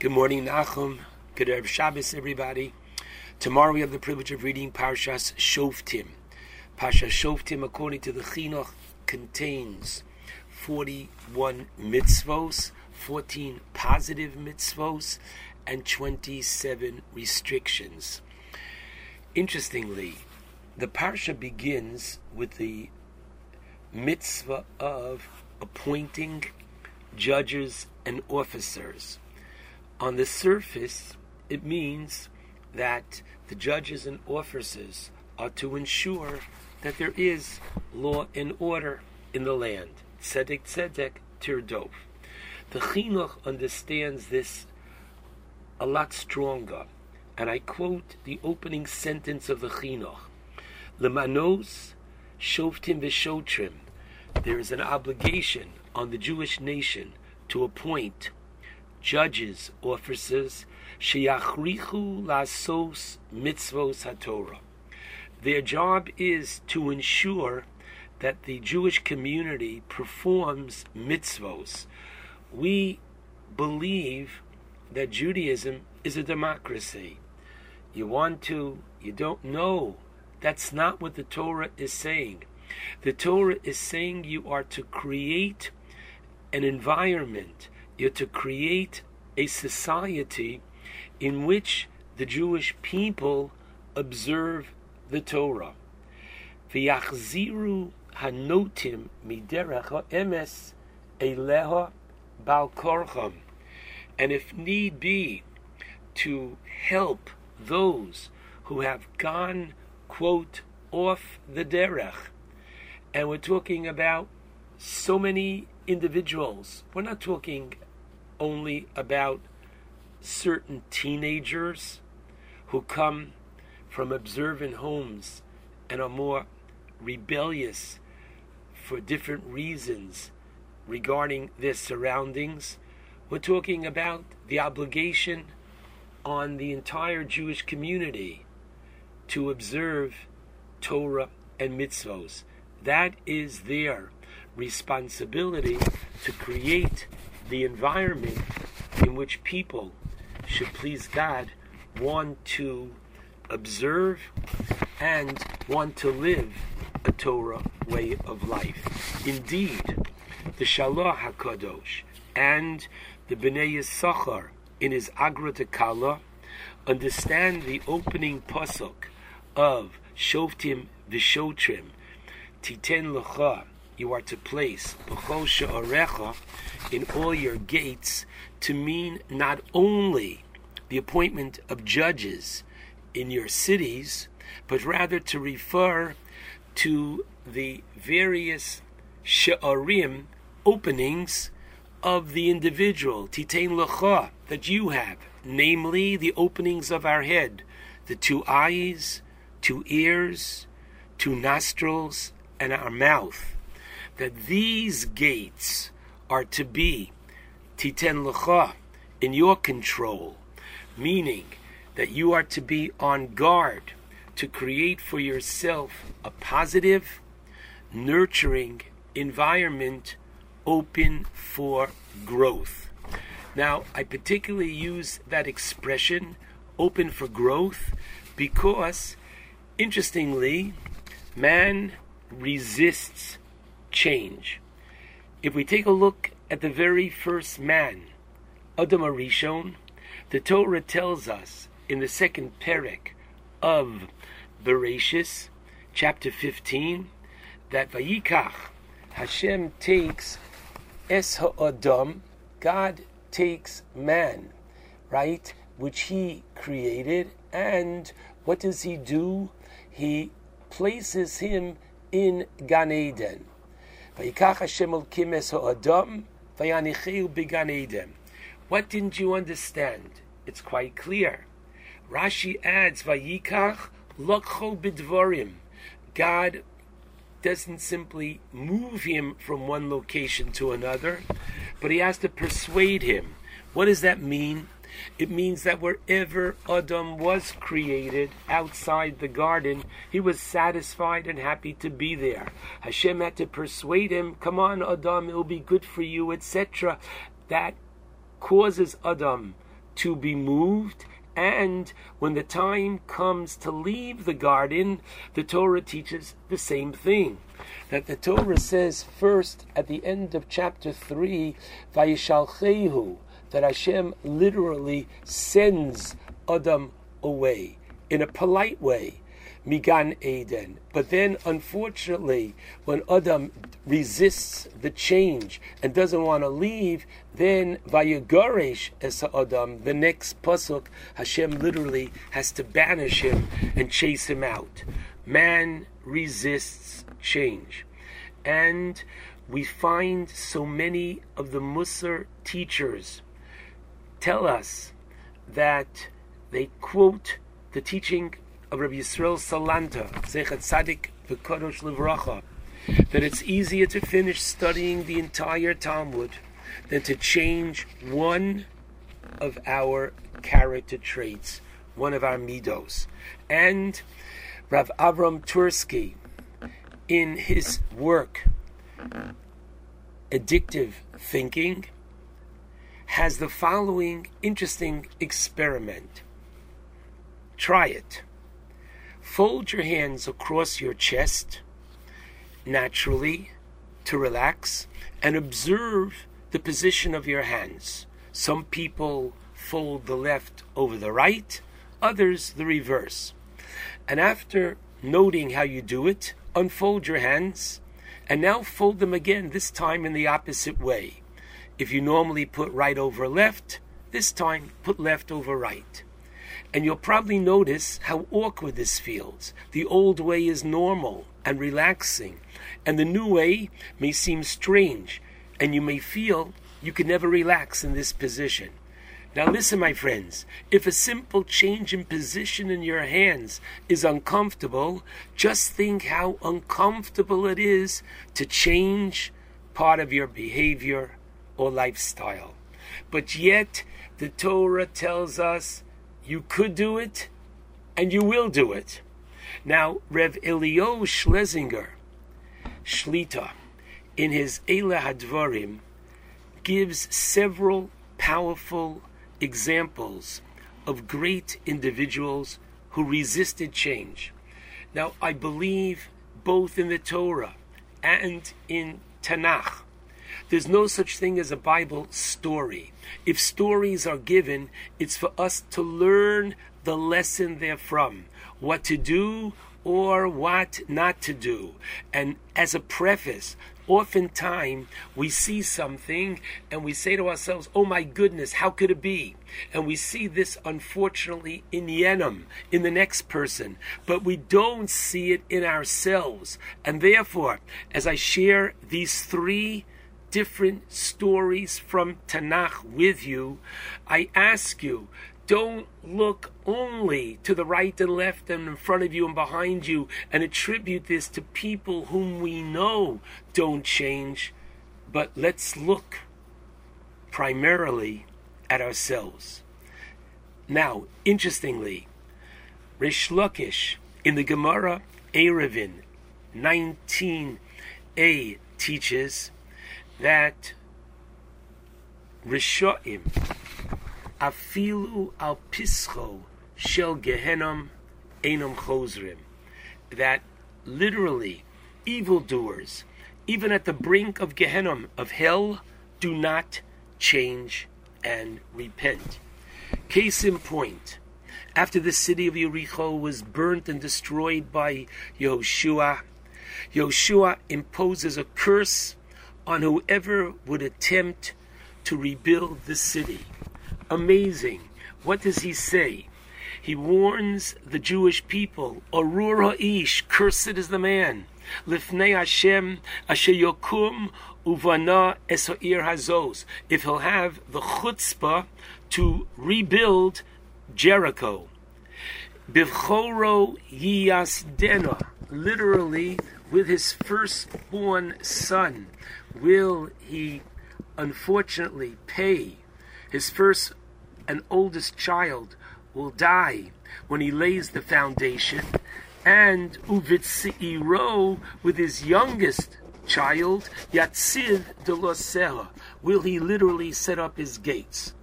Good morning, Nachum. Good Erev Shabbos, everybody. Tomorrow we have the privilege of reading Parshas Shoftim. Parshas Shoftim, according to the Chinuch, contains 41 mitzvos, 14 positive mitzvos, and 27 restrictions. Interestingly, the parsha begins with the mitzvah of appointing judges and officers. On the surface, it means that the judges and officers are to ensure that there is law and order in the land. Tzedek tzedek tirdov. The chinuch understands this a lot stronger, and I quote the opening sentence of the chinuch: "Lemanos shoftim v'shotrim." There is an obligation on the Jewish nation to appoint judges, officers, sheyachrichu lasos mitzvos haTorah. Their job is to ensure that the Jewish community performs mitzvos. We believe that Judaism is a democracy. You want to, you don't know. That's not what the Torah is saying. The Torah is saying you are to create an environment you're to create a society in which the Jewish people observe the Torah. V'yachziru hanotim eleha. And if need be, to help those who have gone, quote, off the derech. And we're talking about so many individuals. We're not talking only about certain teenagers who come from observant homes and are more rebellious for different reasons regarding their surroundings. We're talking about the obligation on the entire Jewish community to observe Torah and mitzvos. That is their responsibility to create the environment in which people should please God want to observe and want to live a Torah way of life. Indeed, the Shalah HaKadosh and the Bnei Yisachar in his Agra Kala understand the opening pasuk of Shoftim Vishotrim, Titen Lecha, you are to place in all your gates to mean not only the appointment of judges in your cities, but rather to refer to the various she'arim openings of the individual, titain lecha, that you have, namely the openings of our head, the two eyes, two ears, two nostrils, and our mouth, that these gates are to be titen lecha in your control, meaning that you are to be on guard to create for yourself a positive, nurturing environment open for growth. Now, I particularly use that expression, open for growth, because, interestingly, man resists change. If we take a look at the very first man, Adam Arishon, the Torah tells us in the second perek of Bereshis, chapter 15, that Vayikach, Hashem takes Es Ha'adam, God takes man, right, which he created, and what does he do? He places him in Gan Eden. What didn't you understand? It's quite clear. Rashi adds, Vayikach Lokcho Bidvorim. God doesn't simply move him from one location to another, but he has to persuade him. What does that mean? It means that wherever Adam was created outside the garden, he was satisfied and happy to be there. Hashem had to persuade him, come on, Adam, it'll be good for you, etc. That causes Adam to be moved. And when the time comes to leave the garden, the Torah teaches the same thing. That the Torah says first at the end of chapter 3, Vayishalchehu, that Hashem literally sends Adam away in a polite way. Migan Eden. But then, unfortunately, when Adam resists the change and doesn't want to leave, then Vayagoresh es Adam, the next pasuk, Hashem literally has to banish him and chase him out. Man resists change. And we find so many of the Musar teachers tell us that they quote the teaching of Rabbi Yisrael Salanter, Zechat Tzadik V'Kodosh Livracha, that it's easier to finish studying the entire Talmud than to change one of our character traits, one of our midos. And Rav Avram Twerski, in his work, Addictive Thinking, has the following interesting experiment. Try it. Fold your hands across your chest naturally to relax and observe the position of your hands. Some people fold the left over the right, others the reverse. And after noting how you do it, unfold your hands and now fold them again, this time in the opposite way. If you normally put right over left, this time put left over right. And you'll probably notice how awkward this feels. The old way is normal and relaxing, and the new way may seem strange, and you may feel you can never relax in this position. Now, listen, my friends, if a simple change in position in your hands is uncomfortable, just think how uncomfortable it is to change part of your behavior or lifestyle. But yet, the Torah tells us you could do it, and you will do it. Now, Rev Elio Schlesinger, Shlita, in his Eile Hadvarim, gives several powerful examples of great individuals who resisted change. Now, I believe both in the Torah and in Tanakh there's no such thing as a Bible story. If stories are given, it's for us to learn the lesson therefrom, what to do or what not to do. And as a preface, oftentimes we see something and we say to ourselves, oh my goodness, how could it be? And we see this unfortunately in Yenim, in the next person, but we don't see it in ourselves. And therefore, as I share these three different stories from Tanakh with you, I ask you, don't look only to the right and left and in front of you and behind you and attribute this to people whom we know don't change, but let's look primarily at ourselves. Now, interestingly, Rish Lakish in the Gemara Eruvin 19a teaches that Rishoim afilu al pischo shel gehenom enom chozrim that literally evildoers even at the brink of gehenom of hell do not change and repent. Case in point after the city of Yericho was burnt and destroyed by Yehoshua, Yehoshua imposes a curse on whoever would attempt to rebuild the city. Amazing. What does he say? He warns the Jewish people, Arur ha'ish, cursed is the man, lifnei Hashem, asher yokum uvana esoir hazos, if he'll have the chutzpah to rebuild Jericho. Bivchoro yiyasdena, literally with his firstborn son will he unfortunately pay? His first and oldest child will die when he lays the foundation and Uvitzi'iro with his youngest child Yatziv de Loseha will he literally set up his gates.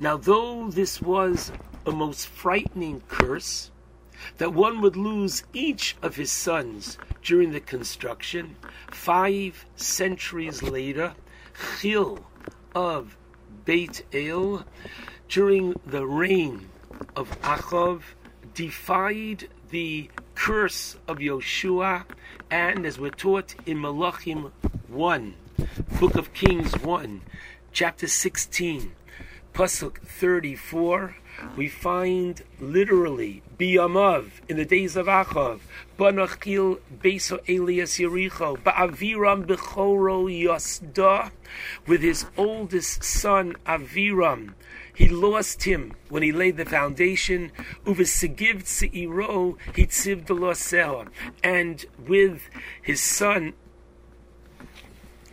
Now, though this was a most frightening curse, that one would lose each of his sons during the construction, five centuries later, Chil of Beit El, during the reign of Achav, defied the curse of Yoshua, and as we're taught in Malachim 1, Book of Kings 1, chapter 16, Pasuk 34, we find literally Biyamav in the days of Achav, Banachil Beso Elias Yericho, Ba'aviram Bechoro Yasda, with his oldest son Aviram. He lost him when he laid the foundation. Uvesigiv Tzeiro, he tzivd the And with his son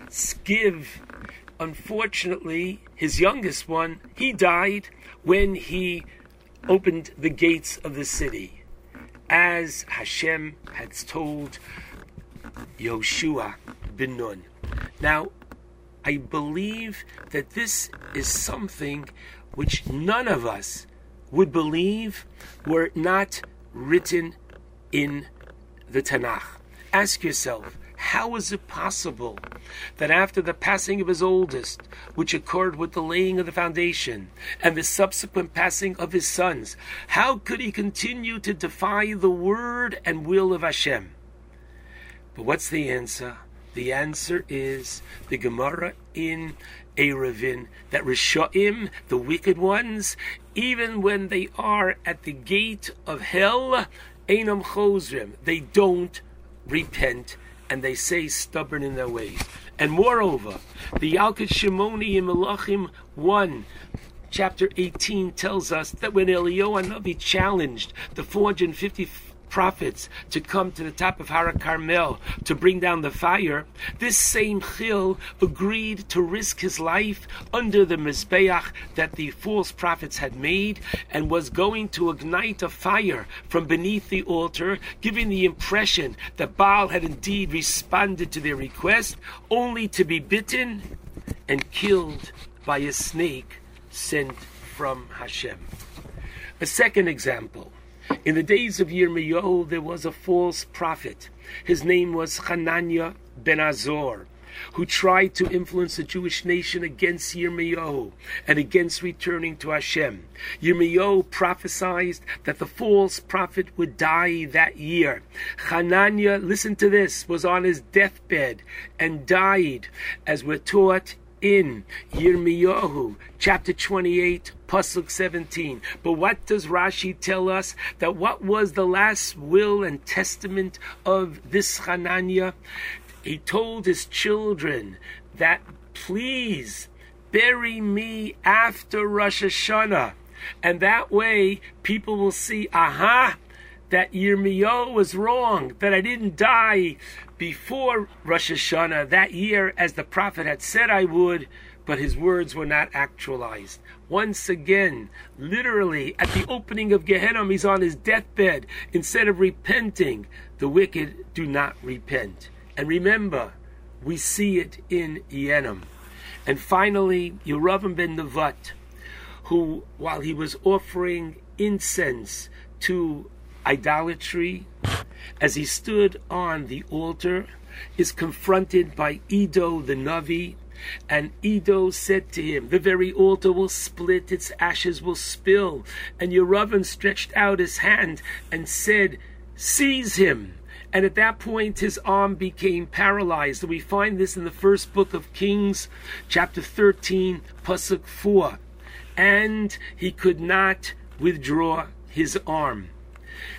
Skiv, unfortunately, his youngest one, he died when he opened the gates of the city, as Hashem had told Yoshua bin Nun. Now, I believe that this is something which none of us would believe were it not written in the Tanakh. Ask yourself, how is it possible that after the passing of his oldest, which occurred with the laying of the foundation, and the subsequent passing of his sons, how could he continue to defy the word and will of Hashem? But what's the answer? The answer is the Gemara in Eruvin that Rishaim, the wicked ones, even when they are at the gate of hell, Einam Chosrim, they don't repent and they say stubborn in their ways. And moreover, the Yalkut Shimoni in Melachim 1, chapter 18 tells us that when Eliyahu Navi challenged the 450 prophets to come to the top of Har Carmel to bring down the fire, this same Chil agreed to risk his life under the Mizbeach that the false prophets had made and was going to ignite a fire from beneath the altar, giving the impression that Baal had indeed responded to their request, only to be bitten and killed by a snake sent from Hashem. A second example in the days of Yirmiyahu, there was a false prophet. His name was Hananiah ben Azor, who tried to influence the Jewish nation against Yirmiyahu and against returning to Hashem. Yirmiyahu prophesied that the false prophet would die that year. Hananiah, listen to this, was on his deathbed and died, as we're taught in Yirmiyahu, chapter 28, Pasuk 17. But what does Rashi tell us? That what was the last will and testament of this Hananiah? He told his children that please bury me after Rosh Hashanah. And that way people will see, aha, that Yirmiyahu was wrong, that I didn't die before Rosh Hashanah that year as the prophet had said I would, but his words were not actualized. Once again, literally, at the opening of Gehenna, he's on his deathbed. Instead of repenting, the wicked do not repent. And remember, we see it in Yenim. And finally, Yeravim ben Nevat, who, while he was offering incense to idolatry, as he stood on the altar, is confronted by Edo the Navi, and Edo said to him, The very altar will split, its ashes will spill. And Yeravim stretched out his hand and said, Seize him. And at that point, his arm became paralyzed. And we find this in the first book of Kings, chapter 13, Pasuk 4. And he could not withdraw his arm.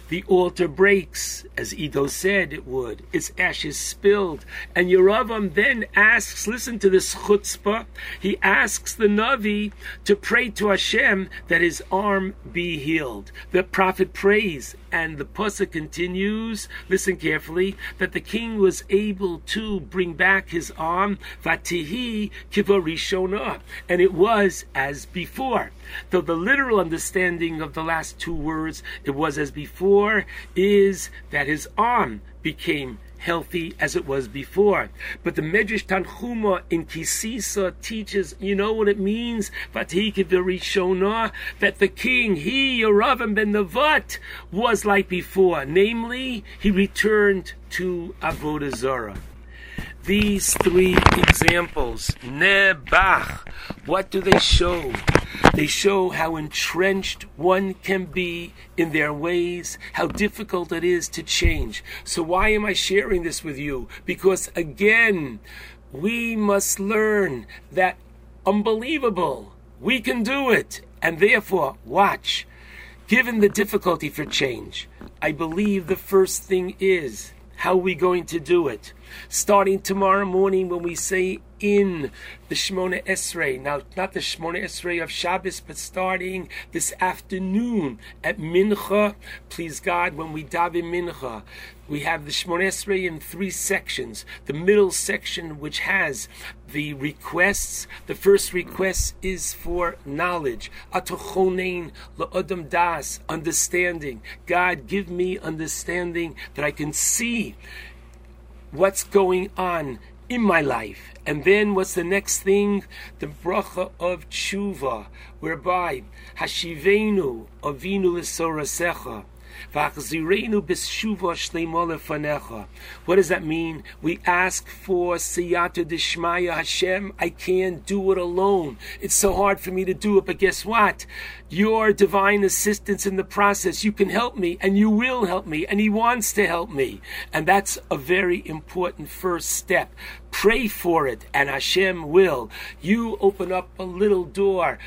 The altar breaks, as Edo said it would. Its ashes spilled. And Yeravam then asks, listen to this chutzpah, he asks the Navi to pray to Hashem that his arm be healed. The prophet prays, and the pasuk continues, listen carefully, that the king was able to bring back his arm, vatihi kivarishona, and it was as before. Though the literal understanding of the last two words, it was as before, is that his arm became healthy as it was before. But the Medrash Tanchuma in Kisisa teaches, you know what it means? That the king, he, Yeravam ben Nevat, was like before. Namely, he returned to Avodah Zarah. These three examples, Nebach, what do they show? They show how entrenched one can be in their ways, how difficult it is to change. So, why am I sharing this with you? Because again, we must learn that unbelievable, we can do it. And therefore, watch. Given the difficulty for change, I believe the first thing is how are we going to do it? Starting tomorrow morning when we say in the Shemona Esrei. Now, not the Shemona Esrei of Shabbos, but starting this afternoon at Mincha. Please God, when we daven Mincha, we have the Shemona Esrei in three sections. The middle section, which has the requests. The first request is for knowledge. Atochonein la'odam das, understanding. God, give me understanding that I can see what's going on in my life. And then what's the next thing? The bracha of tshuva, whereby Hashivenu Avinu L'Sorasecha what does that mean? We ask for siyata dishmaya Hashem. I can't do it alone. It's so hard for me to do it, but guess what? Your divine assistance in the process, you can help me, and you will help me, and He wants to help me. And that's a very important first step. Pray for it, and Hashem will. You open up a little door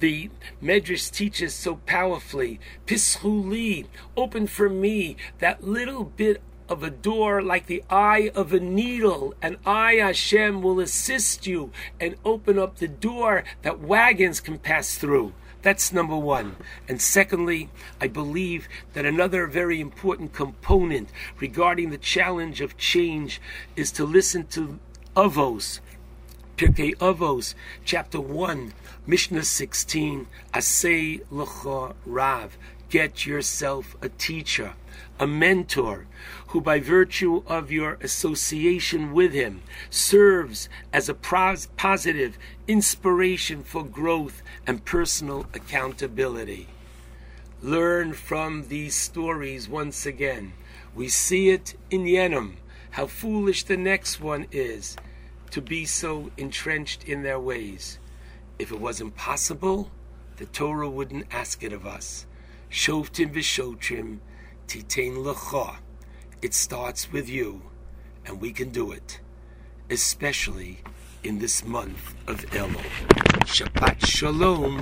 the Medrash teaches so powerfully. Pishuli, open for me that little bit of a door like the eye of a needle, and I, Hashem, will assist you and open up the door that wagons can pass through. That's number one. And secondly, I believe that another very important component regarding the challenge of change is to listen to Avos, Pirkei Avos, chapter 1, Mishnah 16, Asay L'cha Rav. Get yourself a teacher, a mentor, who by virtue of your association with him serves as a positive inspiration for growth and personal accountability. Learn from these stories once again. We see it in Yenim, how foolish the next one is to be so entrenched in their ways. If it wasn't possible, the Torah wouldn't ask it of us. Shovtim v'shotrim titain lecha. It starts with you, and we can do it, especially in this month of Elul. Shabbat Shalom.